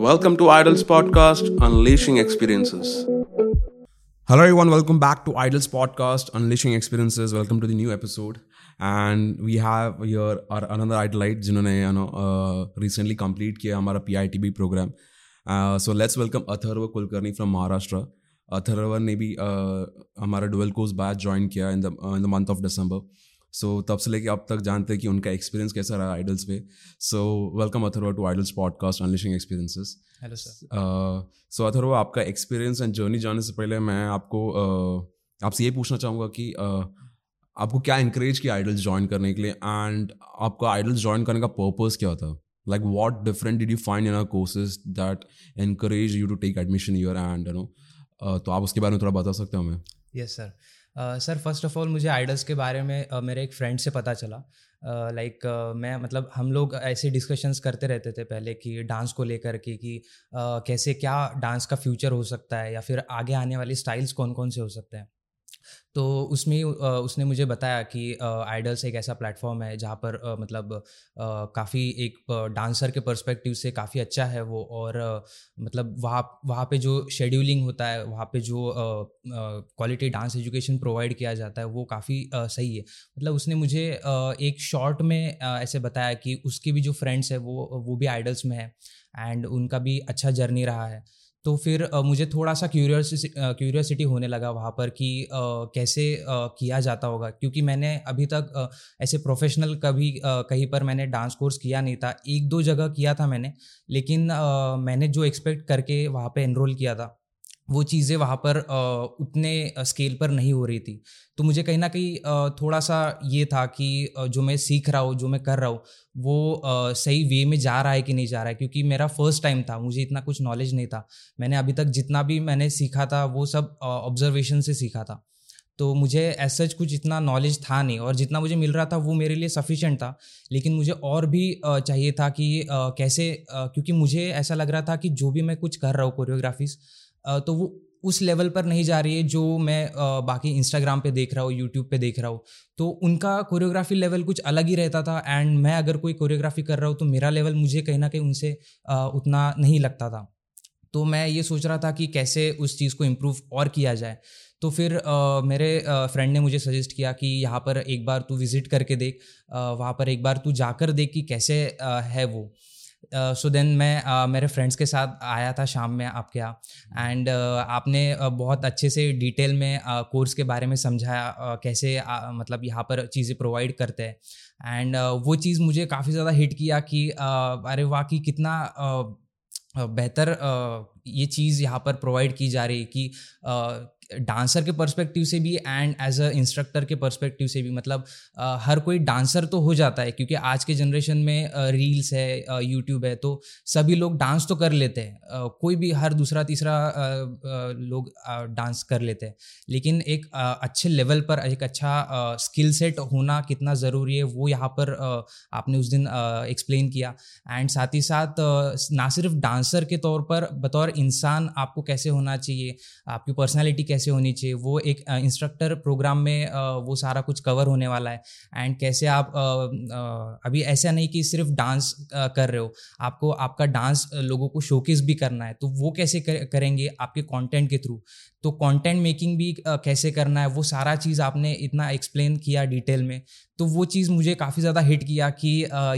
Welcome to Idols Podcast, Unleashing Experiences. Hello, everyone. Welcome back to Idols Podcast, Unleashing Experiences. Welcome to the new episode. And we have here our another idolite, जिन्होंने you know uh, recently complete किया हमारा PITB program. Uh, so let's welcome Atharva Kulkarni from Maharashtra. Atharva ने भी uh, हमारा dual course batch join किया in the in the month of December सो तब से लेके अब तक जानते हैं कि उनका एक्सपीरियंस कैसा रहा आइडल्स पे। So welcome Atharva to Idols podcast unleashing experiences hello sir so Atharva आपका एक्सपीरियंस एंड जर्नी जाने से पहले मैं आपको uh, आपसे ये पूछना चाहूँगा कि uh, आपको क्या इंकरेज किया आइडल्स ज्वाइन करने के लिए? एंड आपका आइडल्स ज्वाइन करने का पर्पज़ क्या था? Like what different did you find in our courses that encourage you to take admission here and you know uh, तो आप उसके बारे में थोड़ा बता सकते हो हमें? Yes sir sir first of all मुझे आइडल्स के बारे में uh, मेरे एक फ्रेंड से पता चला। लाइक uh, like, uh, मैं मतलब हम लोग ऐसे डिस्कशंस करते रहते थे पहले कि डांस को लेकर के कि uh, कैसे क्या डांस का फ्यूचर हो सकता है या फिर आगे आने वाली स्टाइल्स कौन कौन से हो सकते हैं। तो उसमें उसने मुझे बताया कि आइडल्स एक ऐसा प्लेटफॉर्म है जहाँ पर मतलब काफ़ी एक डांसर के पर्सपेक्टिव से काफ़ी अच्छा है वो और मतलब वहाँ वहाँ पे जो शेड्यूलिंग होता है, वहाँ पे जो क्वालिटी डांस एजुकेशन प्रोवाइड किया जाता है वो काफ़ी सही है। मतलब उसने मुझे एक शॉर्ट में ऐसे बताया कि उसके भी जो फ्रेंड्स है वो वो भी आइडल्स में है एंड उनका भी अच्छा जर्नी रहा है। तो फिर मुझे थोड़ा सा क्यूरियसिटी क्यूरियोसिटी होने लगा वहाँ पर कि कैसे किया जाता होगा। क्योंकि मैंने अभी तक ऐसे प्रोफेशनल कभी कहीं पर मैंने डांस कोर्स किया नहीं था। एक दो जगह किया था मैंने, लेकिन मैंने जो एक्सपेक्ट करके वहाँ पे एनरोल किया था वो चीज़ें वहाँ पर उतने स्केल पर नहीं हो रही थी। तो मुझे कहीं ना कहीं थोड़ा सा ये था कि जो मैं सीख रहा हूँ, जो मैं कर रहा हूँ, वो सही वे में जा रहा है कि नहीं जा रहा है? क्योंकि मेरा फ़र्स्ट टाइम था, मुझे इतना कुछ नॉलेज नहीं था। मैंने अभी तक जितना भी मैंने सीखा था, वो सब ऑब्जर्वेशन से सीखा था। तो मुझे एज सच कुछ इतना नॉलेज था नहीं और जितना मुझे मिल रहा था, वो मेरे लिए सफिशेंट था। लेकिन मुझे और भी चाहिए था कि कैसे क्योंकि मुझे ऐसा लग रहा था कि जो भी मैं कुछ कर रहा हूँ कोरियोग्राफीज तो वो उस लेवल पर नहीं जा रही है जो मैं बाकी इंस्टाग्राम पे देख रहा हूँ यूट्यूब पे देख रहा हूँ। तो उनका कोरियोग्राफी लेवल कुछ अलग ही रहता था एंड मैं अगर कोई कोरियोग्राफी कर रहा हूँ तो मेरा लेवल मुझे कहीं ना कहीं उनसे उतना नहीं लगता था। तो मैं ये सोच रहा था कि कैसे उस चीज़ को इम्प्रूव और किया जाए। तो फिर uh, मेरे फ्रेंड ने मुझे सजेस्ट किया कि यहाँ पर एक बार तू विज़िट करके देख वहाँ पर एक बार तू जाकर देख कि कैसे uh, है वो। सो देन मैं मेरे फ्रेंड्स के साथ आया था शाम में आपके यहाँ। एंड आपने बहुत अच्छे से डिटेल में कोर्स के बारे में समझाया कैसे मतलब यहाँ पर चीज़ें प्रोवाइड करते हैं। एंड वो चीज़ मुझे काफ़ी ज़्यादा हिट किया कि अरे वाह, कि कितना बेहतर ये चीज़ यहाँ पर प्रोवाइड की जा रही है कि डांसर के पर्सपेक्टिव से भी एंड एज अ इंस्ट्रक्टर के पर्सपेक्टिव से भी मतलब आ, हर कोई डांसर तो हो जाता है क्योंकि आज के जनरेशन में आ, रील्स है यूट्यूब है तो सभी लोग डांस तो कर लेते हैं। आ, कोई भी हर दूसरा तीसरा लोग डांस कर लेते हैं। लेकिन एक अच्छे लेवल पर एक अच्छा स्किल सेट होना कितना ज़रूरी है वो यहाँ पर आपने उस दिन एक्सप्लेन किया। एंड साथ ही साथ ना सिर्फ़ डांसर के तौर पर बतौर इंसान आपको कैसे होना चाहिए आपकी पर्सनैलिटी कैसे कैसे होनी चाहिए? वो एक इंस्ट्रक्टर प्रोग्राम में वो सारा कुछ कवर होने वाला है। एंड कैसे आप अभी ऐसा नहीं कि सिर्फ़ डांस कर रहे हो। आपको, आपका डांस लोगों को शोकेस भी करना है। तो वो कैसे करेंगे आपके कंटेंट के थ्रू तो कंटेंट मेकिंग भी कैसे करना है, वो सारा चीज़ आपने इतना एक्सप्लेन किया डिटेल में तो वो चीज़ मुझे काफ़ी ज़्यादा हिट किया कि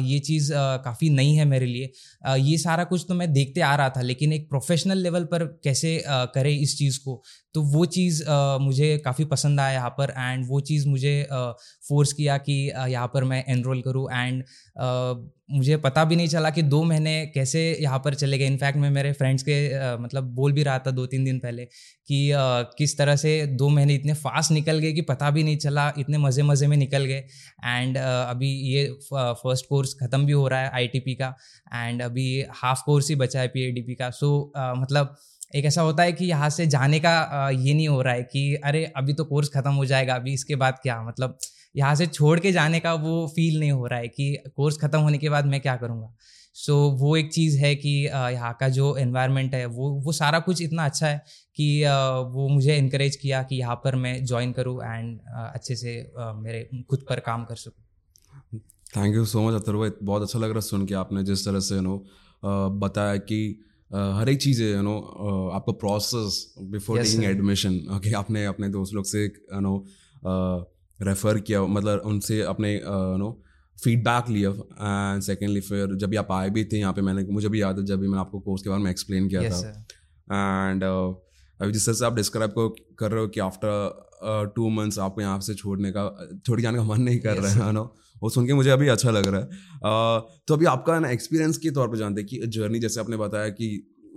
ये चीज़ काफ़ी नई है मेरे लिए। ये सारा कुछ तो मैं देखते आ रहा था, लेकिन एक प्रोफेशनल लेवल पर कैसे करें इस चीज़ को तो वो चीज़ मुझे काफ़ी पसंद आया यहाँ पर एंड वो चीज़ मुझे फोर्स किया कि यहाँ पर मैं एनरोल करूँ एंड मुझे पता भी नहीं चला कि दो महीने कैसे यहाँ पर चले गए। इनफैक्ट मैं मेरे फ्रेंड्स के आ, मतलब बोल भी रहा था दो तीन दिन पहले कि आ, किस तरह से दो महीने इतने फास्ट निकल गए कि पता भी नहीं चला इतने मज़े मज़े में निकल गए। एंड अभी ये फ़र्स्ट कोर्स ख़त्म भी हो रहा है आईटीपी का एंड अभी हाफ़ कोर्स ही बचा है पी का। सो आ, मतलब एक ऐसा होता है कि यहाँ से जाने का ये नहीं हो रहा है कि अरे अभी तो कोर्स ख़त्म हो जाएगा अभी इसके बाद क्या? मतलब यहाँ से छोड़ के जाने का वो फील नहीं हो रहा है कि कोर्स ख़त्म होने के बाद मैं क्या करूँगा। सो so, वो एक चीज़ है कि यहाँ का जो एनवायरनमेंट है वो वो सारा कुछ इतना अच्छा है कि वो मुझे इनक्रेज किया कि यहाँ पर मैं ज्वाइन करूँ एंड अच्छे से मेरे खुद पर काम कर सकूँ। Thank you so much Atharva बहुत अच्छा लग रहा सुन के आपने जिस तरह से नो बताया कि हर एक चीज़ है यू नो आपका process before taking admission okay आपने अपने दोस्त लोग से यू नो रेफ़र किया मतलब उनसे अपने नो फीडबैक लिया। एंड सेकेंडली फिर जब भी आप आए भी थे यहाँ पे मैंने मुझे भी याद है जब भी मैंने आपको कोर्स के बारे में एक्सप्लेन किया yes, था। एंड अभी जिस तरह से आप डिस्क्राइब को कर रहे हो कि आफ्टर टू मंथ्स आपको यहाँ से छोड़ने का छोड़ जाने का मन नहीं कर yes, रहा है ना वो सुन के मुझे अभी अच्छा लग रहा है। uh, तो अभी आपका ना एक्सपीरियंस के तौर पर जानते हैं कि जर्नी जैसे आपने बताया कि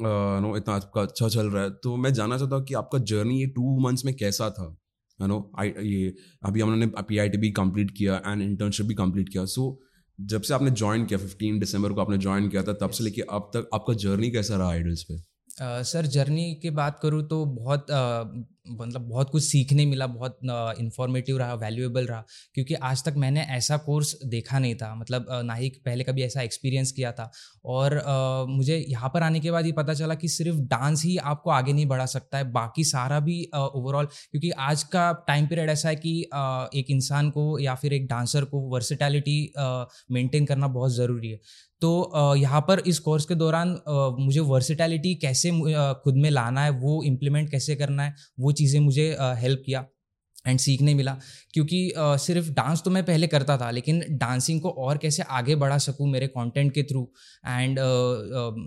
नो uh, इतना आपका अच्छा चल रहा है। तो मैं जानना चाहता हूँ कि आपका जर्नी ये टू मंथ्स में कैसा था? यू नो आई ये अभी हम लोगों ने पी आई टी भी कंप्लीट किया एंड इंटर्नशिप भी कंप्लीट किया। सो so, जब से आपने ज्वाइन किया फिफ्टीन दिसंबर को आपने ज्वाइन किया था तब से लेके अब तक आपका जर्नी कैसा रहा आइडल्स पे? सर जर्नी की बात करूँ तो बहुत मतलब बहुत कुछ सीखने मिला बहुत इन्फॉर्मेटिव रहा वैल्यूएबल रहा क्योंकि आज तक मैंने ऐसा कोर्स देखा नहीं था मतलब ना ही पहले कभी ऐसा एक्सपीरियंस किया था। और uh, मुझे यहाँ पर आने के बाद ये पता चला कि सिर्फ़ डांस ही आपको आगे नहीं बढ़ा सकता है बाकी सारा भी ओवरऑल क्योंकि आज का टाइम पीरियड ऐसा है कि uh, एक इंसान को या फिर एक डांसर को वर्सिटैलिटी मेंटेन करना बहुत ज़रूरी है। तो यहाँ पर इस कोर्स के दौरान मुझे वर्सिटैलिटी कैसे खुद में लाना है वो इम्प्लीमेंट कैसे करना है वो चीज़ें मुझे हेल्प किया एंड सीखने मिला। क्योंकि सिर्फ़ डांस तो मैं पहले करता था लेकिन डांसिंग को और कैसे आगे बढ़ा सकूँ मेरे कंटेंट के थ्रू एंड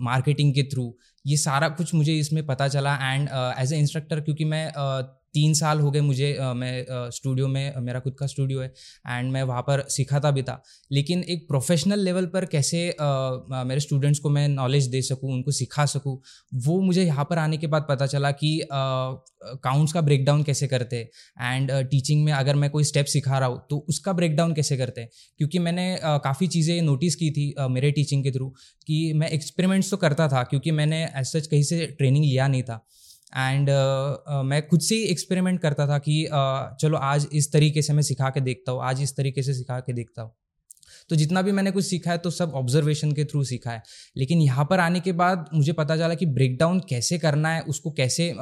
मार्केटिंग के थ्रू ये सारा कुछ मुझे इसमें पता चला एंड एज ए इंस्ट्रक्टर क्योंकि मैं uh, तीन साल हो गए मुझे आ, मैं स्टूडियो में मेरा खुद का स्टूडियो है एंड मैं वहाँ पर सिखाता भी था। लेकिन एक प्रोफेशनल लेवल पर कैसे आ, मेरे स्टूडेंट्स को मैं नॉलेज दे सकूँ उनको सिखा सकूँ वो मुझे यहाँ पर आने के बाद पता चला कि काउंट्स का ब्रेकडाउन कैसे करते हैं एंड टीचिंग में अगर मैं कोई स्टेप सिखा रहा हूँ तो उसका ब्रेकडाउन कैसे करते? हैं क्योंकि मैंने काफ़ी चीज़ें नोटिस की थी मेरे टीचिंग के थ्रू कि मैं एक्सपेरिमेंट्स तो करता था क्योंकि मैंने एज सच कहीं से ट्रेनिंग लिया नहीं था। एंड uh, uh, मैं खुद से ही एक्सपेरिमेंट करता था कि uh, चलो आज इस तरीके से मैं सिखा के देखता हूँ आज इस तरीके से सिखा के देखता हूँ। तो जितना भी मैंने कुछ सीखा है तो सब ऑब्जर्वेशन के थ्रू सीखा है। लेकिन यहाँ पर आने के बाद मुझे पता चला कि ब्रेकडाउन कैसे करना है उसको कैसे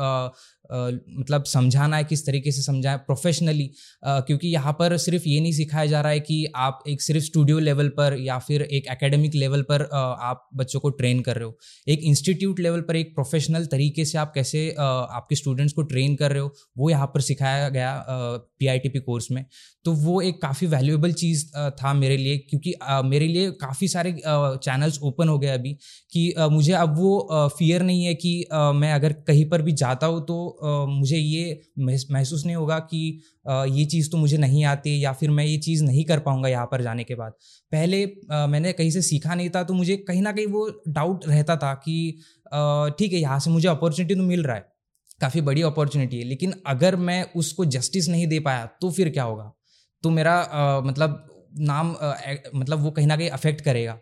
मतलब समझाना है, किस तरीके से समझाएँ प्रोफेशनली क्योंकि यहाँ पर सिर्फ़ ये नहीं सिखाया जा रहा है कि आप एक सिर्फ़ स्टूडियो लेवल पर या फिर एक एकेडमिक लेवल पर आप बच्चों को ट्रेन कर रहे हो। एक इंस्टीट्यूट लेवल पर एक प्रोफेशनल तरीके से आप कैसे आपके स्टूडेंट्स को ट्रेन कर रहे हो, वो यहाँ पर सिखाया गया पीआईटीपी कोर्स में। तो वो एक काफ़ी वैल्यूएबल चीज़ था मेरे लिए, क्योंकि मेरे लिए काफ़ी सारे चैनल्स ओपन हो गए अभी कि मुझे अब वो फियर नहीं है कि मैं अगर कहीं पर भी जाता हूँ तो मुझे ये महसूस नहीं होगा कि ये चीज़ तो मुझे नहीं आती या फिर मैं ये चीज़ नहीं कर पाऊँगा यहाँ पर जाने के बाद। पहले मैंने कहीं से सीखा नहीं था तो मुझे कहीं ना कहीं वो डाउट रहता था कि ठीक है, यहाँ से मुझे अपॉर्चुनिटी तो मिल रहा है, काफ़ी बड़ी अपॉर्चुनिटी है, लेकिन अगर मैं उसको जस्टिस नहीं दे पाया तो फिर क्या होगा? तो मेरा मतलब नाम मतलब वो कहीं ना कहीं अफेक्ट करेगा।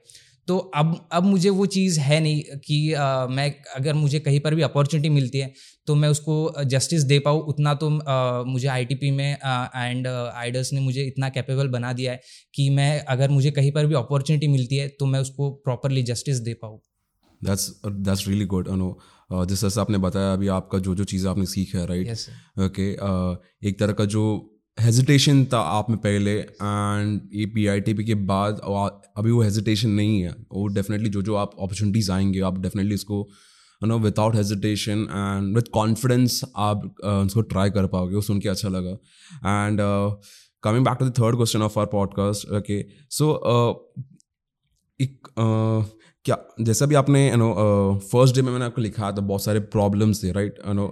तो अब अब मुझे वो चीज़ है नहीं कि आ, मैं अगर मुझे कहीं पर भी अपॉर्चुनिटी मिलती है तो मैं उसको जस्टिस दे पाऊँ। उतना तो आ, मुझे आईटीपी में एंड आइडल्स ने मुझे इतना कैपेबल बना दिया है कि मैं अगर मुझे कहीं पर भी अपॉर्चुनिटी मिलती है तो मैं उसको प्रॉपरली जस्टिस दे पाऊँ। दैट्स दैट्स रियली गुड अनो जिस तरह से आपने बताया अभी आपका जो जो चीज़ें आपने सीखा है राइट ओके एक तरह का जो हेजिटेशन था आप में पहले एंड ये पी आई टी पी के बाद अभी वो हेजिटेशन नहीं है। वो डेफिनेटली जो जो आप अपॉर्चुनिटीज़ आएँगे आप डेफिनेटली उसको you know without hesitation and with confidence आप uh, उसको ट्राई कर पाओगे। वो सुन के अच्छा लगा। And coming back to the third question of our podcast okay so एक uh, क्या, जैसा भी आपने यू नो फ़र्स्ट डे में मैंने आपको लिखा था, बहुत सारे प्रॉब्लम्स थे राइट यू नो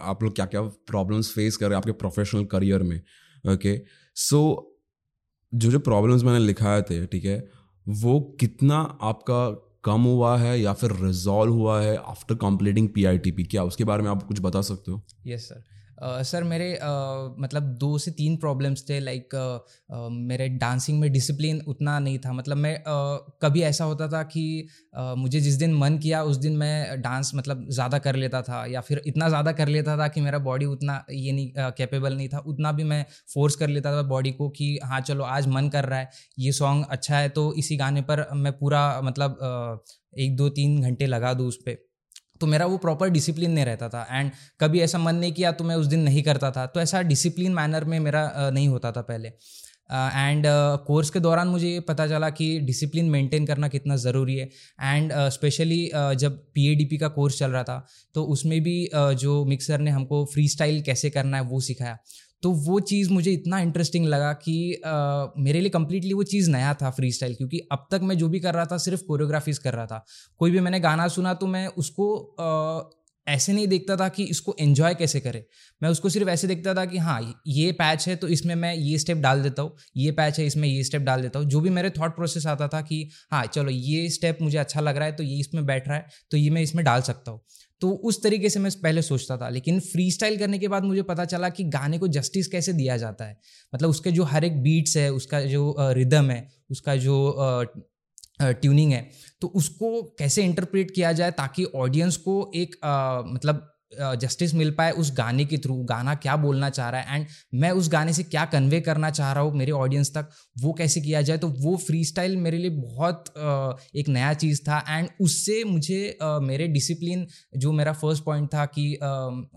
आप लोग क्या क्या प्रॉब्लम्स फेस कर रहे हैं आपके प्रोफेशनल करियर में ओके सो जो जो प्रॉब्लम्स मैंने लिखाए थे, ठीक है, वो कितना आपका कम हुआ है या फिर रिजॉल्व हुआ है after completing P I T P क्या उसके बारे में आप कुछ बता सकते हो? यस सर सर, मेरे मतलब दो से तीन प्रॉब्लम्स थे लाइक मेरे डांसिंग में डिसिप्लिन उतना नहीं था। मतलब मैं कभी ऐसा होता था कि मुझे जिस दिन मन किया, उस दिन मैं डांस मतलब ज़्यादा कर लेता था या फिर इतना ज़्यादा कर लेता था कि मेरा बॉडी उतना ये नहीं कैपेबल नहीं था। उतना भी मैं फोर्स कर लेता था बॉडी को कि हाँ चलो, आज मन कर रहा है, ये सॉन्ग अच्छा है। तो इसी गाने पर मैं पूरा मतलब एक दो तीन घंटे लगा दूँ उस पर तो मेरा वो प्रॉपर डिसिप्लिन नहीं रहता था। एंड कभी ऐसा मन नहीं किया तो मैं उस दिन नहीं करता था। तो ऐसा डिसिप्लिन मैनर में मेरा नहीं होता था पहले। एंड uh, कोर्स uh, के दौरान मुझे ये पता चला कि डिसिप्लिन मेंटेन करना कितना ज़रूरी है। एंड स्पेशली uh, uh, जब पीएडीपी का कोर्स चल रहा था तो उसमें भी uh, जो मिक्सर ने हमको फ्री स्टाइल कैसे करना है वो सिखाया। तो वो चीज़ मुझे इतना इंटरेस्टिंग लगा कि आ, मेरे लिए कम्प्लीटली वो चीज़ नया था फ्री स्टाइल क्योंकि अब तक मैं जो भी कर रहा था सिर्फ़ कोरियोग्राफीज कर रहा था। कोई भी मैंने गाना सुना तो मैं उसको आ, ऐसे नहीं देखता था कि इसको एन्जॉय कैसे करे। मैं उसको सिर्फ़ ऐसे देखता था कि हाँ ये पैच है तो इसमें मैं ये स्टेप डाल देता हूँ ये पैच है इसमें ये स्टेप डाल देता हूँ। जो भी मेरे थॉट प्रोसेस आता था कि हाँ चलो ये स्टेप मुझे अच्छा लग रहा है तो ये इसमें बैठ रहा है तो ये मैं इसमें डाल सकता हूँ। तो उस तरीके से मैं पहले सोचता था। लेकिन फ्री स्टाइल करने के बाद मुझे पता चला कि गाने को जस्टिस कैसे दिया जाता है। मतलब उसके जो हर एक बीट्स है उसका जो रिदम है उसका जो ट्यूनिंग है तो उसको कैसे इंटरप्रेट किया जाए ताकि ऑडियंस को एक आ, मतलब जस्टिस मिल पाए उस गाने के थ्रू गाना क्या बोलना चाह रहा है एंड मैं उस गाने से क्या कन्वे करना चाह रहा हूँ मेरे ऑडियंस तक, वो कैसे किया जाए? तो वो फ्री स्टाइल मेरे लिए बहुत एक नया चीज़ था एंड उससे मुझे मेरे डिसिप्लिन जो मेरा फ़र्स्ट पॉइंट था कि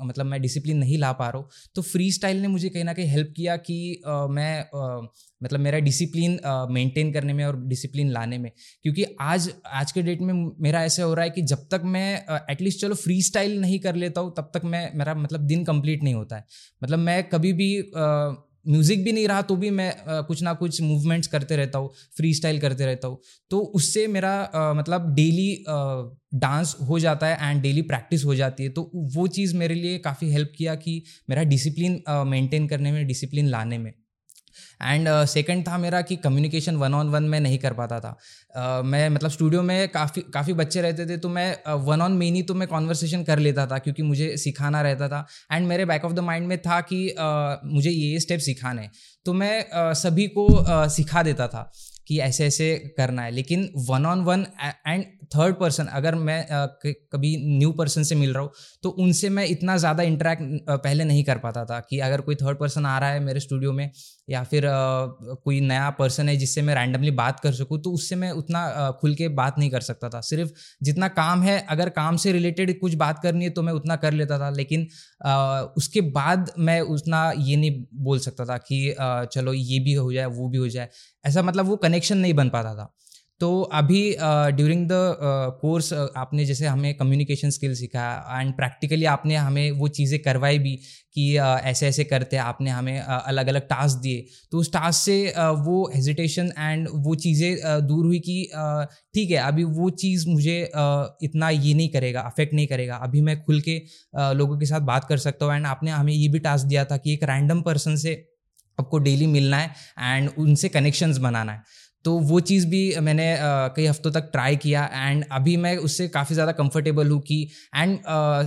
मतलब मैं डिसिप्लिन नहीं ला पा रहा हूँ तो फ्री स्टाइल ने मुझे कहीं ना कहीं हेल्प किया कि मैं मतलब मेरा डिसिप्लिन मेंटेन uh, करने में और डिसिप्लिन लाने में। क्योंकि आज आज के डेट में मेरा ऐसे हो रहा है कि जब तक मैं एटलीस्ट uh, चलो फ्री स्टाइल नहीं कर लेता हूँ तब तक मैं मेरा मतलब दिन कंप्लीट नहीं होता है। मतलब मैं कभी भी म्यूज़िक भी नहीं रहा तो भी मैं आ, कुछ ना कुछ मूवमेंट्स करते रहता हूँ फ्री स्टाइल करते रहता हूँ। तो उससे मेरा आ, मतलब डेली डांस हो जाता है एंड डेली प्रैक्टिस हो जाती है। तो वो चीज़ मेरे लिए काफ़ी हेल्प किया कि मेरा डिसिप्लिन मेंटेन करने में डिसिप्लिन लाने में। एंड सेकंड uh, था मेरा कि कम्युनिकेशन वन ऑन वन मैं नहीं कर पाता था। Uh, मैं मतलब स्टूडियो में काफ़ी काफ़ी बच्चे रहते थे तो मैं वन ऑन मेन तो मैं कॉन्वर्सेशन कर लेता था क्योंकि मुझे सिखाना रहता था। एंड मेरे बैक ऑफ़ द माइंड में था कि uh, मुझे ये स्टेप सिखाने। तो मैं uh, सभी को uh, सिखा देता था। कि ऐसे ऐसे करना है। लेकिन one on one and third person अगर मैं कभी न्यू पर्सन से मिल रहा हूँ तो उनसे मैं इतना ज़्यादा इंटरेक्ट पहले नहीं कर पाता था कि अगर कोई थर्ड पर्सन आ रहा है मेरे स्टूडियो में, या फिर कोई नया पर्सन है जिससे मैं रैंडमली बात कर सकूँ तो उससे मैं उतना खुल के बात नहीं कर सकता था। सिर्फ़ जितना काम है, अगर काम से रिलेटेड कुछ बात करनी है तो मैं उतना कर लेता था। लेकिन उसके बाद मैं उतना ये नहीं बोल सकता था कि चलो ये भी हो जाए, वो भी हो जाए। ऐसा मतलब वो कनेक्शन नहीं बन पाता था। तो अभी ड्यूरिंग द कोर्स आपने जैसे हमें कम्युनिकेशन स्किल सिखाया एंड प्रैक्टिकली आपने हमें वो चीज़ें करवाई भी कि uh, ऐसे ऐसे करते हैं आपने हमें uh, अलग अलग टास्क दिए। तो उस टास्क से uh, वो हेजिटेशन एंड वो चीज़ें दूर हुई कि ठीक है अभी वो चीज़ मुझे इतना ये नहीं करेगा अफेक्ट नहीं करेगा। अभी मैं खुल के लोगों के साथ बात कर सकता हूँ एंड आपने हमें ये भी टास्क दिया था कि एक रैंडम पर्सन से आपको डेली मिलना है एंड उनसे कनेक्शंस बनाना है। तो वो चीज़ भी मैंने कई हफ्तों तक ट्राई किया एंड अभी मैं उससे काफ़ी ज़्यादा कंफर्टेबल हूँ कि एंड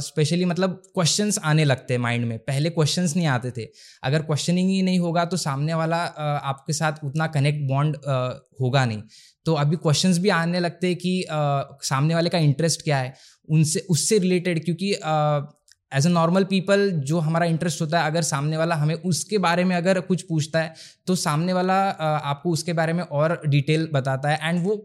स्पेशली मतलब क्वेश्चंस आने लगते हैं माइंड में। पहले क्वेश्चंस नहीं आते थे। अगर क्वेश्चनिंग ही नहीं होगा तो सामने वाला uh, आपके साथ उतना कनेक्ट बॉन्ड uh, होगा नहीं। तो अभी क्वेश्चंस भी आने लगते हैं कि uh, सामने वाले का इंटरेस्ट क्या है? उनसे उससे रिलेटेड क्योंकि एज अ नॉर्मल पीपल जो हमारा इंटरेस्ट होता है, अगर सामने वाला हमें उसके बारे में अगर कुछ पूछता है तो सामने वाला आपको उसके बारे में और डिटेल बताता है एंड वो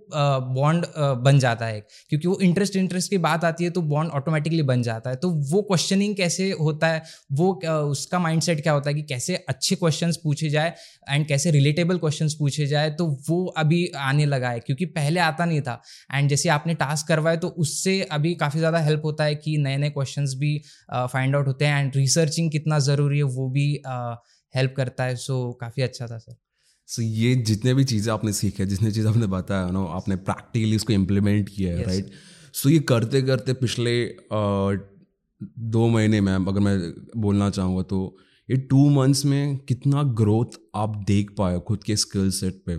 बॉन्ड बन जाता है क्योंकि वो इंटरेस्ट इंटरेस्ट की बात आती है तो बॉन्ड ऑटोमेटिकली बन जाता है। तो वो क्वेश्चनिंग कैसे होता है, वो उसका माइंडसेट क्या होता है कि कैसे अच्छे क्वेश्चंस पूछे जाए एंड कैसे रिलेटेबल क्वेश्चंस पूछे जाए तो वो अभी आने लगा है। क्योंकि पहले आता नहीं था एंड जैसे आपने टास्क करवाए तो उससे अभी काफ़ी ज़्यादा हेल्प होता है कि नए नए क्वेश्चन भी फाइंड आउट होते हैं एंड रिसर्चिंग कितना ज़रूरी है वो भी हेल्प करता है। सो काफ़ी अच्छा था सर सो so, ये जितने भी चीज़ें आपने सीखे जितने चीज़ आपने बताया नो आपने प्रैक्टिकली उसको इम्प्लीमेंट किया है राइट सो ये करते करते पिछले दो महीने में अगर मैं बोलना चाहूँगा तो ये टू मंथ्स में कितना ग्रोथ आप देख पाए खुद के स्किल सेट पे?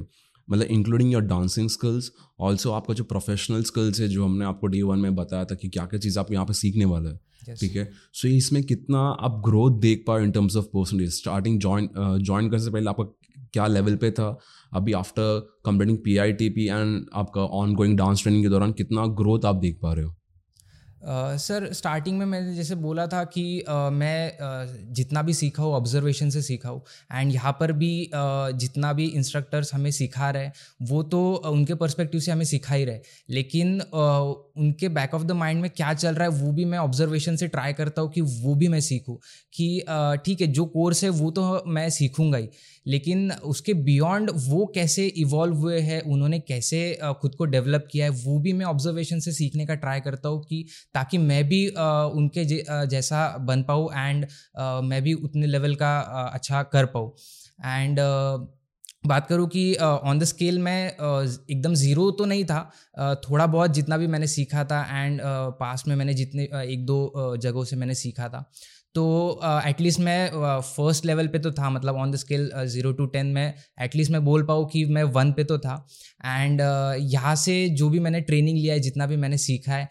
मतलब including your dancing skills also आपका जो प्रोफेशनल स्किल्स है जो हमने आपको डे वन में बताया था कि क्या क्या चीज़ आप यहाँ पे सीखने वाला है। ठीक है? सो इसमें कितना आप ग्रोथ देख पाओ in terms of percentage starting join join करने से पहले आपका क्या लेवल पे था? अभी after completing P I T P and आपका ऑन गोइंग डांस ट्रेनिंग के दौरान कितना ग्रोथ आप देख पा रहे हो? सर uh, स्टार्टिंग में मैंने जैसे बोला था कि uh, मैं uh, जितना भी सीखा हूँ ऑब्जर्वेशन से सीखा हूँ एंड यहाँ पर भी uh, जितना भी इंस्ट्रक्टर्स हमें सिखा रहे वो तो uh, उनके पर्सपेक्टिव से हमें सिखा ही रहे लेकिन uh, उनके बैक ऑफ़ द माइंड में क्या चल रहा है वो भी मैं ऑब्जर्वेशन से ट्राई करता हूँ कि वो भी मैं सीखूँ कि ठीक है जो कोर्स है वो तो मैं सीखूँगा ही। लेकिन उसके बियॉन्ड वो कैसे इवॉल्व हुए हैं उन्होंने कैसे खुद को डेवलप किया है वो भी मैं ऑब्जर्वेशन से सीखने का ट्राई करता हूँ कि ताकि मैं भी उनके जैसा बन पाऊँ एंड मैं भी उतने लेवल का अच्छा कर पाऊँ। एंड बात करूँ कि ऑन द स्केल में uh, एकदम ज़ीरो तो नहीं था uh, थोड़ा बहुत जितना भी मैंने सीखा था एंड पास्ट uh, में मैंने जितने एक दो जगहों से मैंने सीखा था। तो एटलीस्ट uh, मैं फ़र्स्ट uh, लेवल पे तो था मतलब on the scale zero to ten में एटलीस्ट मैं बोल पाऊँ कि मैं वन पे तो था। एंड uh, यहाँ से जो भी मैंने ट्रेनिंग लिया है जितना भी मैंने सीखा है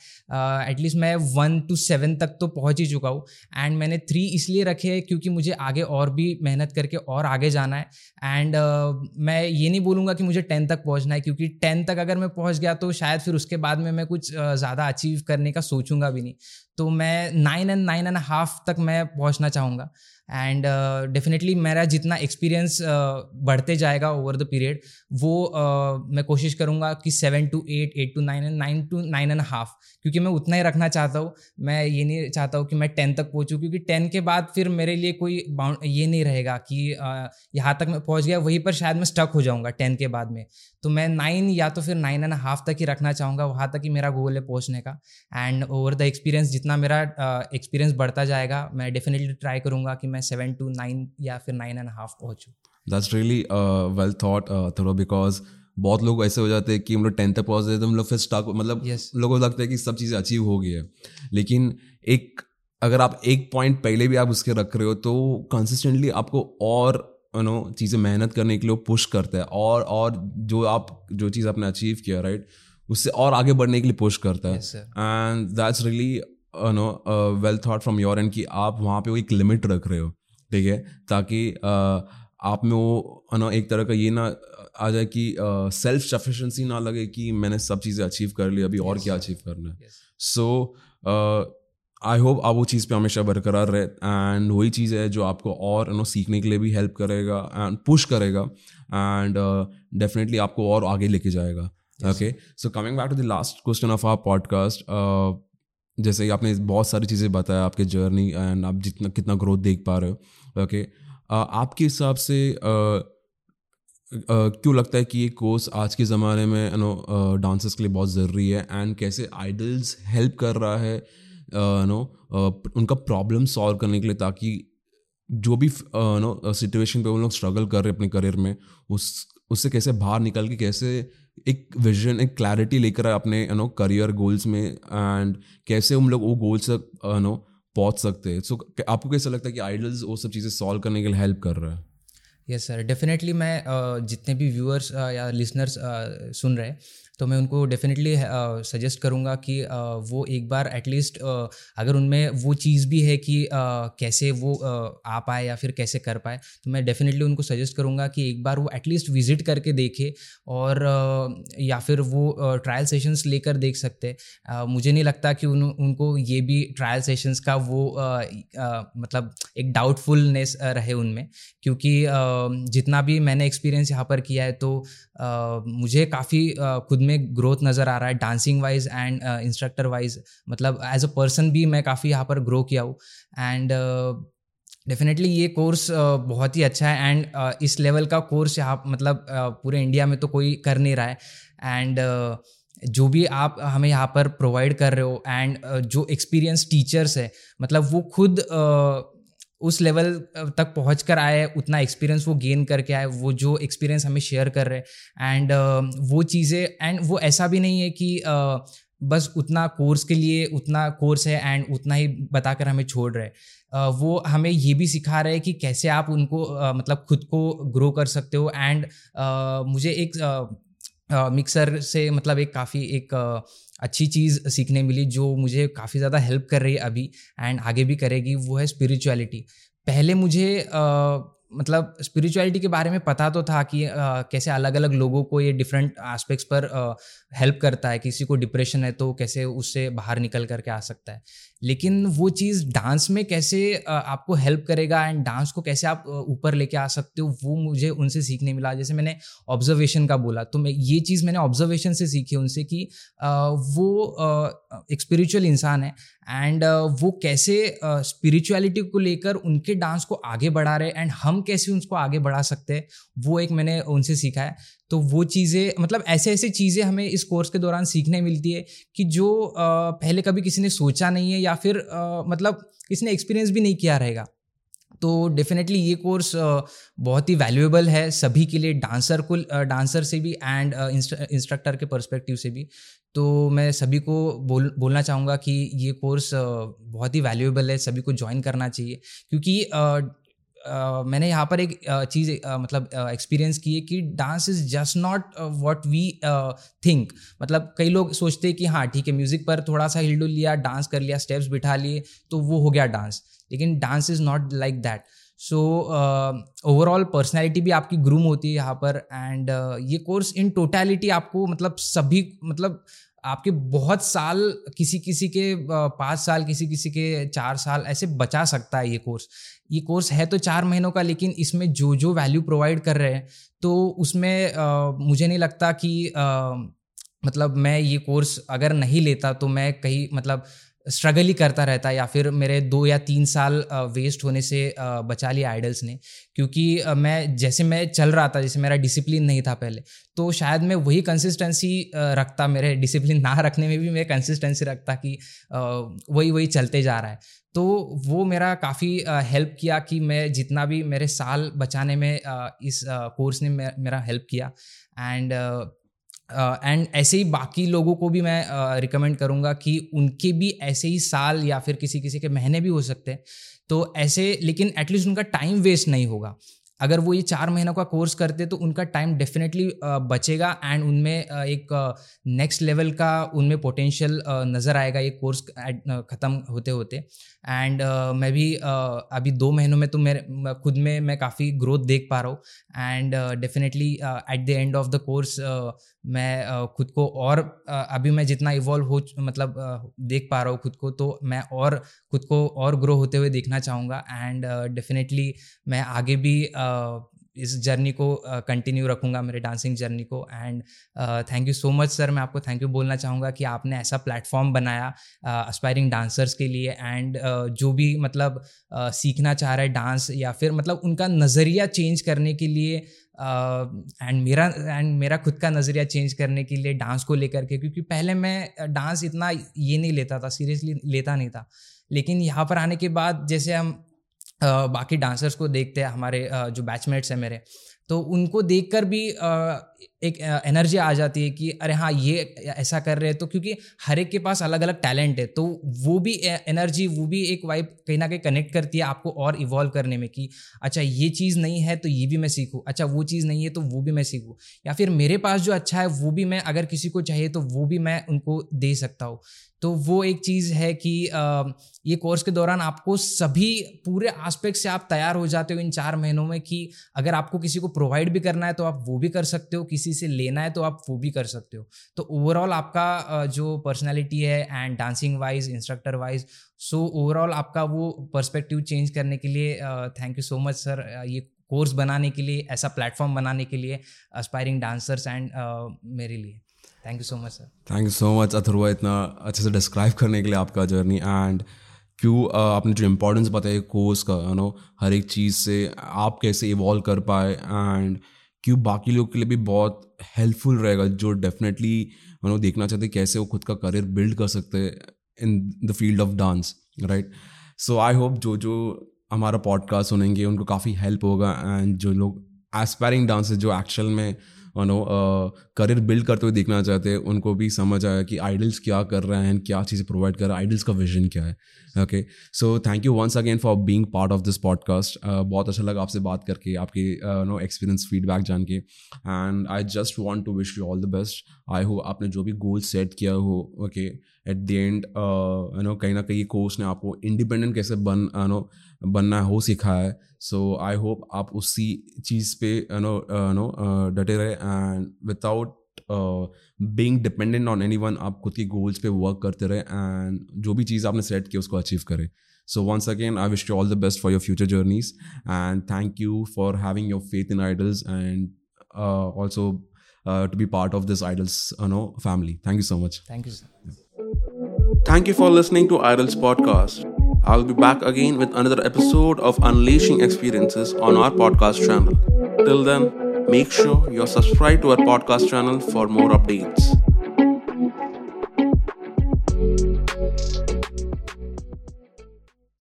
एटलीस्ट uh, मैं वन टू सेवन तक तो पहुँच ही चुका हूँ। एंड मैंने थ्री इसलिए रखे हैं क्योंकि मुझे आगे और भी मेहनत करके और आगे जाना है। एंड uh, मैं ये नहीं बोलूँगा कि मुझे टेन तक पहुँचना है क्योंकि टेन तक अगर मैं पहुँच गया तो शायद फिर उसके बाद में मैं कुछ uh, ज़्यादा अचीव करने का सोचूँगा भी नहीं। तो मैं nine and nine and half तक मैं पहुँचना चाहूँगा। एंड डेफिनेटली uh, मेरा जितना एक्सपीरियंस uh, बढ़ते जाएगा ओवर द पीरियड वो uh, मैं कोशिश करूँगा कि seven to eight eight to nine and nine to nine and half क्योंकि मैं उतना ही रखना चाहता हूँ। मैं ये नहीं चाहता हूँ कि मैं टेन तक पहुँचूँ क्योंकि टेन के बाद फिर मेरे लिए कोई बाउंड ये नहीं रहेगा कि uh, यहाँ तक मैं पहुँच गया वहीं पर शायद मैं स्टक हो जाऊँगा टेन के बाद में। तो मैं नाइन या तो फिर नाइन एंड हाफ़ तक ही रखना चाहूँगा वहाँ तक ही मेरा गोल है पहुँचने का। एंड ओवर द एक्सपीरियंस जितना मेरा एक्सपीरियंस uh, बढ़ता जाएगा मैं डेफिनेटली ट्राई करूँगा कि मैं सेवन टू नाइन या फिर नाइन एंड हाफ़ पहुँचूँ दैट्स रियली वेल थॉट थोड़ा बिकॉज़ बहुत लोग ऐसे हो जाते हैं कि हम लोग टेंथ तक पहुँचते तो हम लोग फिर स्टक मतलब yes. लोगों को लगता है कि सब चीज़ें अचीव हो गई है लेकिन एक अगर आप एक पॉइंट पहले भी आप उसके रख रहे हो तो कंसिस्टेंटली आपको और यू नो चीज़ें मेहनत करने के लिए पुश करता है और और जो आप जो चीज़ आपने अचीव किया राइट right? उससे और आगे बढ़ने के लिए पुश करता है and that's really know well thought from your end कि आप वहाँ पे वो एक लिमिट रख रहे हो ठीक है? ताकि uh, आप में वो नो एक तरह का ये ना आ जाए कि सेल्फ uh, सफिशेंसी ना लगे कि मैंने सब चीज़ें अचीव कर ली अभी yes, और क्या अचीव करना है। सो आई होप आप वो चीज़ पे हमेशा बरकरार रहे एंड वही चीज़ है जो आपको और नो सीखने के लिए भी हेल्प करेगा एंड पुश करेगा एंड डेफिनेटली uh, आपको और आगे लेके जाएगा। Okay so coming back to the last question of our podcast जैसे कि आपने बहुत सारी चीज़ें बताया, आपके जर्नी एंड आप जितना, कितना ग्रोथ देख पा रहे हो। ओके आपके हिसाब से क्यों लगता है कि ये कोर्स आज के ज़माने में यू नो डांसर्स के लिए बहुत ज़रूरी है? एंड कैसे आइडल्स हेल्प कर रहा है? नो उनका प्रॉब्लम सॉल्व करने के लिए ताकि जो भी नो सिचुएशन पे वो लोग स्ट्रगल कर रहे अपने करियर में, उस, उससे कैसे बाहर निकल के कैसे एक विजन एक क्लैरिटी लेकर अपने यू नो करियर गोल्स में एंड कैसे हम लोग वो गोल्स तक यू नो पहुँच सकते हैं? सो so, आपको कैसा लगता है कि आइडल्स वो सब चीज़ें सॉल्व करने के लिए हेल्प कर रहा है? यस सर डेफिनेटली मैं जितने भी व्यूअर्स या लिसनर्स सुन रहे हैं तो मैं उनको डेफिनेटली सजेस्ट करूँगा कि uh, वो एक बार एटलीस्ट uh, अगर उनमें वो चीज़ भी है कि uh, कैसे वो आ पाए या फिर कैसे कर पाए तो मैं डेफिनेटली उनको सजेस्ट करूँगा कि एक बार वो एटलीस्ट विज़िट करके देखे और या फिर वो ट्रायल सेशंस लेकर देख सकते। मुझे नहीं लगता कि उन उनको ये भी ट्रायल सेशंस का वो मतलब एक डाउटफुलनेस रहे उनमें क्योंकि जितना भी मैंने एक्सपीरियंस यहाँ पर किया है तो मुझे काफ़ी खुद में ग्रोथ नज़र आ रहा है dancing wise and instructor wise मतलब एज अ पर्सन भी मैं काफ़ी यहाँ पर ग्रो किया हूँ। एंड डेफिनेटली ये कोर्स uh, बहुत ही अच्छा है एंड uh, इस लेवल का कोर्स यहाँ मतलब uh, पूरे इंडिया में तो कोई कर नहीं रहा है। एंड जो भी आप हमें यहाँ पर प्रोवाइड कर रहे हो एंड जो एक्सपीरियंस टीचर्स है मतलब वो खुद उस लेवल तक पहुँच कर आए उतना एक्सपीरियंस वो गेन करके आए वो जो एक्सपीरियंस हमें शेयर कर रहे हैं। एंड वो चीज़ें एंड वो ऐसा भी नहीं है कि बस उतना कोर्स के लिए उतना कोर्स है एंड उतना ही बताकर हमें छोड़ रहे uh, वो हमें ये भी सिखा रहे हैं कि कैसे आप उनको मतलब खुद को ग्रो कर सकते हो। एंड मुझे एक मिक्सर से मतलब एक काफ़ी एक अच्छी चीज़ सीखने मिली, जो मुझे काफ़ी ज़्यादा हेल्प कर रही है अभी एंड आगे भी करेगी, वो है स्पिरिचुअलिटी पहले मुझे मतलब स्पिरिचुअलिटी के बारे में पता तो था कि आ, कैसे अलग अलग लोगों को ये डिफरेंट एस्पेक्ट्स पर हेल्प करता है किसी को डिप्रेशन है तो कैसे उससे बाहर निकल करके आ सकता है। लेकिन वो चीज़ डांस में कैसे आ, आपको हेल्प करेगा एंड डांस को कैसे आप ऊपर लेके आ सकते हो वो मुझे उनसे सीखने मिला। जैसे मैंने ऑब्जर्वेशन का बोला तो मैं ये चीज़ मैंने ऑब्जर्वेशन से सीखी उनसे कि आ, वो एक स्पिरिचुअल इंसान है एंड uh, वो कैसे स्पिरिचुअलिटी uh, को लेकर उनके डांस को आगे बढ़ा रहे एंड हम कैसे उनको आगे बढ़ा सकते हैं वो एक मैंने उनसे सीखा है। तो वो चीज़ें मतलब ऐसे ऐसे चीज़ें हमें इस कोर्स के दौरान सीखने मिलती है कि जो uh, पहले कभी किसी ने सोचा नहीं है या फिर मतलब किसी ने एक्सपीरियंस भी नहीं किया रहेगा। तो डेफिनेटली ये कोर्स बहुत ही वैल्यूएबल है सभी के लिए डांसर को डांसर से भी एंड इंस्ट्रक्टर के परस्पेक्टिव से भी। तो मैं सभी को बोल, बोलना चाहूँगा कि ये कोर्स बहुत ही वैल्यूएबल है, सभी को ज्वाइन करना चाहिए। क्योंकि मैंने यहाँ पर एक चीज़ मतलब एक्सपीरियंस की है कि dance is just not what we think मतलब कई लोग सोचते हैं कि हाँ ठीक है म्यूज़िक पर थोड़ा सा हिलडुल लिया डांस कर लिया स्टेप्स बिठा लिए तो वो हो गया डांस लेकिन dance is not like that so overall personality भी आपकी ग्रूम होती है यहाँ पर एंड uh, ये कोर्स इन टोटैलिटी आपको मतलब सभी मतलब आपके बहुत साल किसी किसी के पाँच साल किसी किसी के चार साल ऐसे बचा सकता है ये कोर्स। ये कोर्स है तो चार महीनों का लेकिन इसमें जो जो वैल्यू प्रोवाइड कर रहे हैं तो उसमें आ, मुझे नहीं लगता कि आ, मतलब मैं ये कोर्स अगर नहीं लेता तो मैं कहीं मतलब स्ट्रगल ही करता रहता या फिर मेरे दो या तीन साल वेस्ट होने से बचा लिया आइडल्स ने। क्योंकि मैं जैसे मैं चल रहा था, जैसे मेरा डिसिप्लिन नहीं था पहले तो शायद मैं वही कंसिस्टेंसी रखता, मेरे डिसिप्लिन ना रखने में भी मैं कंसिस्टेंसी रखता कि वही वही चलते जा रहा है। तो वो मेरा काफ़ी हेल्प किया कि मैं जितना भी मेरे साल बचाने में इस कोर्स ने मेरा हेल्प किया। एंड एंड uh, ऐसे ही बाकी लोगों को भी मैं रिकमेंड uh, करूँगा कि उनके भी ऐसे ही साल या फिर किसी किसी के महीने भी हो सकते हैं। तो ऐसे लेकिन एटलीस्ट उनका टाइम वेस्ट नहीं होगा। अगर वो ये चार महीनों का कोर्स करते तो उनका टाइम डेफिनेटली बचेगा एंड उनमें एक नेक्स्ट लेवल का उनमें पोटेंशियल नज़र आएगा ये कोर्स ख़त्म होते होते एंड मैं भी अभी दो महीनों में तो मेरे खुद में मैं काफ़ी ग्रोथ देख पा रहा हूँ। And definitely at the end of the course मैं खुद को और अभी मैं जितना इवॉल्व हो मतलब देख पा रहा हूँ खुद को तो मैं और, खुद को और ग्रो होते हुए देखना चाहूँगा। एंड डेफिनेटली मैं आगे भी इस जर्नी को कंटिन्यू uh, रखूँगा मेरे डांसिंग जर्नी को। And thank you so much sir मैं आपको थैंक यू बोलना चाहूँगा कि आपने ऐसा प्लेटफॉर्म बनाया अस्पायरिंग डांसर्स के लिए। एंड जो भी मतलब सीखना चाह रहा है डांस या फिर मतलब उनका नज़रिया चेंज करने के लिए एंड मेरा एंड मेरा खुद का नज़रिया चेंज करने के लिए डांस को लेकर के। क्योंकि पहले मैं डांस इतना ये नहीं लेता था सीरियसली लेता नहीं था। लेकिन यहाँ पर आने के बाद जैसे हम बाकी डांसर्स को देखते हैं हमारे जो बैचमेट्स हैं मेरे तो उनको देखकर भी एक एनर्जी आ जाती है कि, अरे हाँ ये ऐसा कर रहे हैं। तो क्योंकि हर एक के पास अलग अलग टैलेंट है तो वो भी एनर्जी वो भी एक वाइब कहीं ना कहीं कनेक्ट करती है आपको और इवॉल्व करने में कि अच्छा ये चीज़ नहीं है तो ये भी मैं सीखूँ। अच्छा वो चीज़ नहीं है तो वो भी मैं सीखूँ। या फिर, मेरे पास जो अच्छा है, वो भी मैं, अगर किसी को चाहिए तो वो भी मैं उनको दे सकता हूँ। तो वो एक चीज़ है कि ये कोर्स के दौरान आपको सभी, पूरे आस्पेक्ट से आप तैयार हो जाते हो इन चार महीनों में कि अगर आपको किसी को प्रोवाइड भी करना है तो आप वो भी कर सकते हो, किसी से लेना है तो आप वो भी कर सकते हो। तो ओवरऑल आपका जो पर्सनैलिटी है and dancing wise instructor wise so overall आपका वो पर्सपेक्टिव चेंज करने के लिए thank you so much sir ये कोर्स बनाने के लिए, ऐसा प्लेटफॉर्म बनाने के लिए अस्पायरिंग डांसर्स एंड मेरे लिए। Thank you so much sir thank you so much Atharva इतना अच्छे से डिस्क्राइब करने के लिए आपका जर्नी एंड क्यों आपने जो इम्पोर्टेंस बताया कोर्स का यू नो हर एक चीज़ से आप कैसे इवॉल्व कर पाए एंड क्यों बाकी लोग के लिए भी बहुत हेल्पफुल रहेगा, जो डेफिनेटली मैंने देखना चाहते कैसे वो खुद का करियर बिल्ड कर सकते हैं in the field of dance right so I hope जो जो हमारा पॉडकास्ट सुनेंगे, उनको काफ़ी हेल्प होगा एंड जो लोग एस्पायरिंग डांसर जो एक्चुअल में नो करियर बिल्ड करते हुए देखना चाहते हैं, उनको भी समझ आया कि आइडल्स क्या कर रहे हैं, क्या चीज़ें प्रोवाइड कर रहे हैं आइडल्स का विजन क्या है। Okay so thank you once again for being part of this podcast बहुत अच्छा लगा आपसे बात करके, आपके नो एक्सपीरियंस फीडबैक जान के। And I just want to wish you all the best I हो आपने जो भी गोल सेट किया हो okay at the end you know कहीं ना कहीं कोर्स ने आपको इंडिपेंडेंट कैसे बन यू नो बनना हो सीखा है। सो आई होप आप उसी चीज़ पे यू नो यू नो डटे रहे and without being dependent on anyone आप खुद के गोल्स पे वर्क करते रहे एंड जो भी चीज़ आपने सेट किया उसको अचीव करें। So once again I wish you all the best for your future journeys and thank you for having your faith in Idols and also to be part of this Idols know family thank you so much thank you sir Thank you for listening to Idols podcast. I'll be back again with another episode of Unleashing Experiences on our podcast channel. Till then, make sure you're subscribed to our podcast channel for more updates.